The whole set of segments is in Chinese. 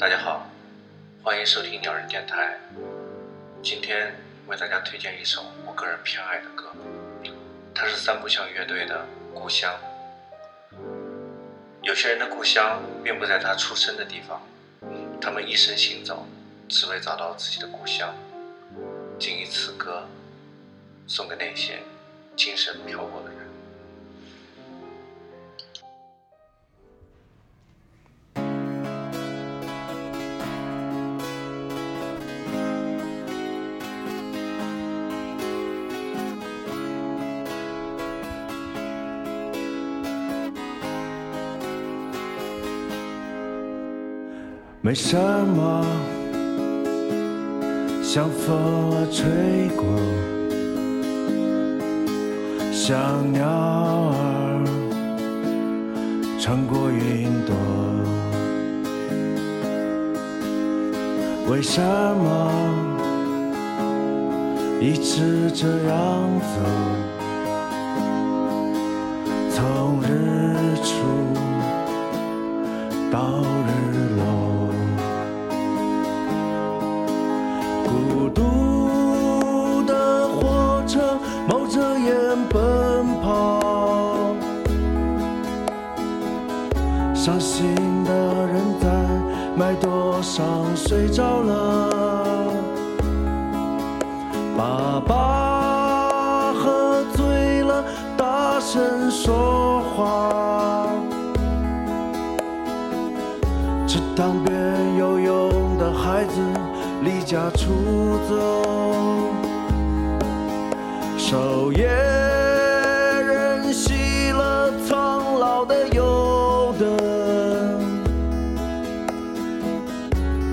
大家好，欢迎收听鸟人电台。今天为大家推荐一首我个人偏爱的歌，它是三不像乐队的《故乡》。有些人的故乡并不在他出生的地方，他们一生行走，只为找到自己的故乡。谨以此歌，送给那些精神漂泊的没什么像风儿吹过，像鸟儿穿过云朵。为什么一直这样走？伤心的人在麦垛上睡着了。爸爸喝醉了，大声说话。池塘边游泳的孩子。离家出走，守夜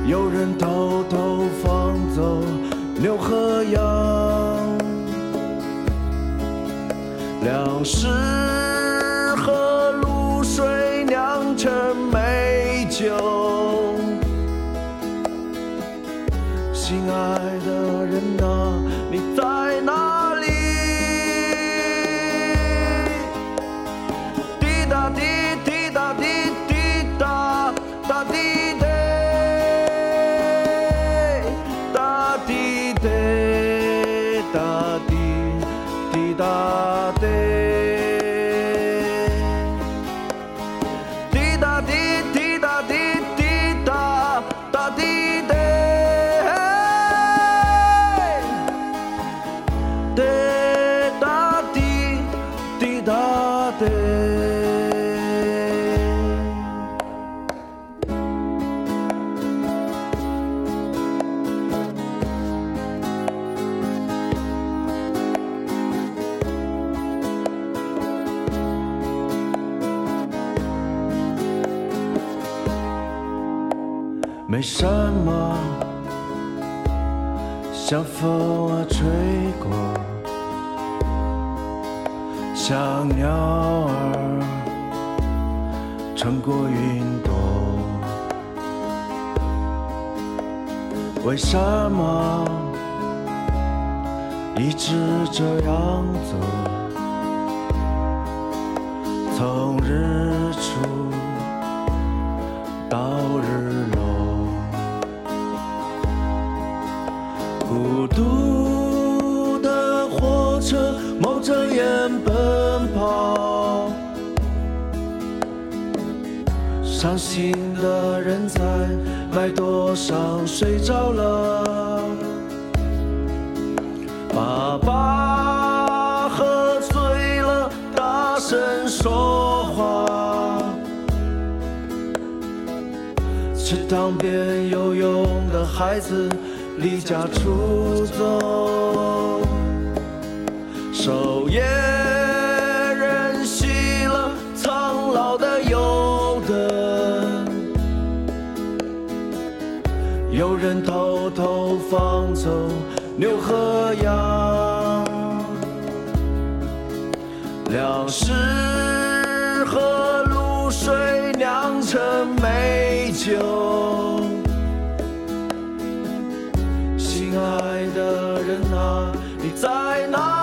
有人偷偷放走牛和羊，粮食和露水酿成美酒。心爱没什么像风儿吹过。像鸟儿穿过云朵，为什么一直这样走？从日出伤心的人在麦垛上睡着了。爸爸喝醉了，大声说话。池塘边游泳的孩子离家出走。守夜有人偷偷放走牛和羊，粮食和露水酿成美酒。心爱的人啊，你在哪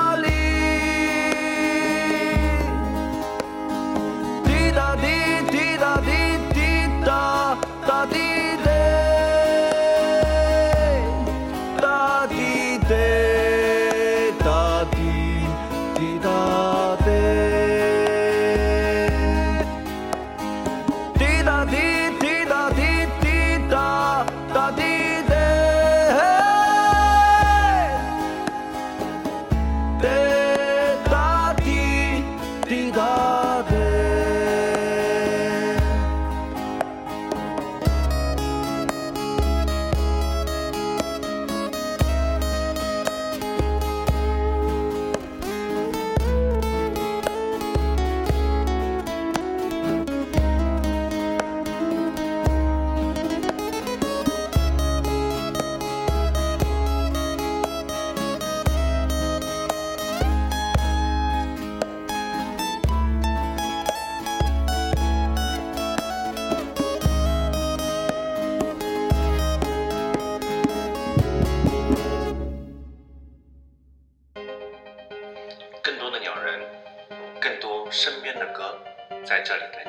的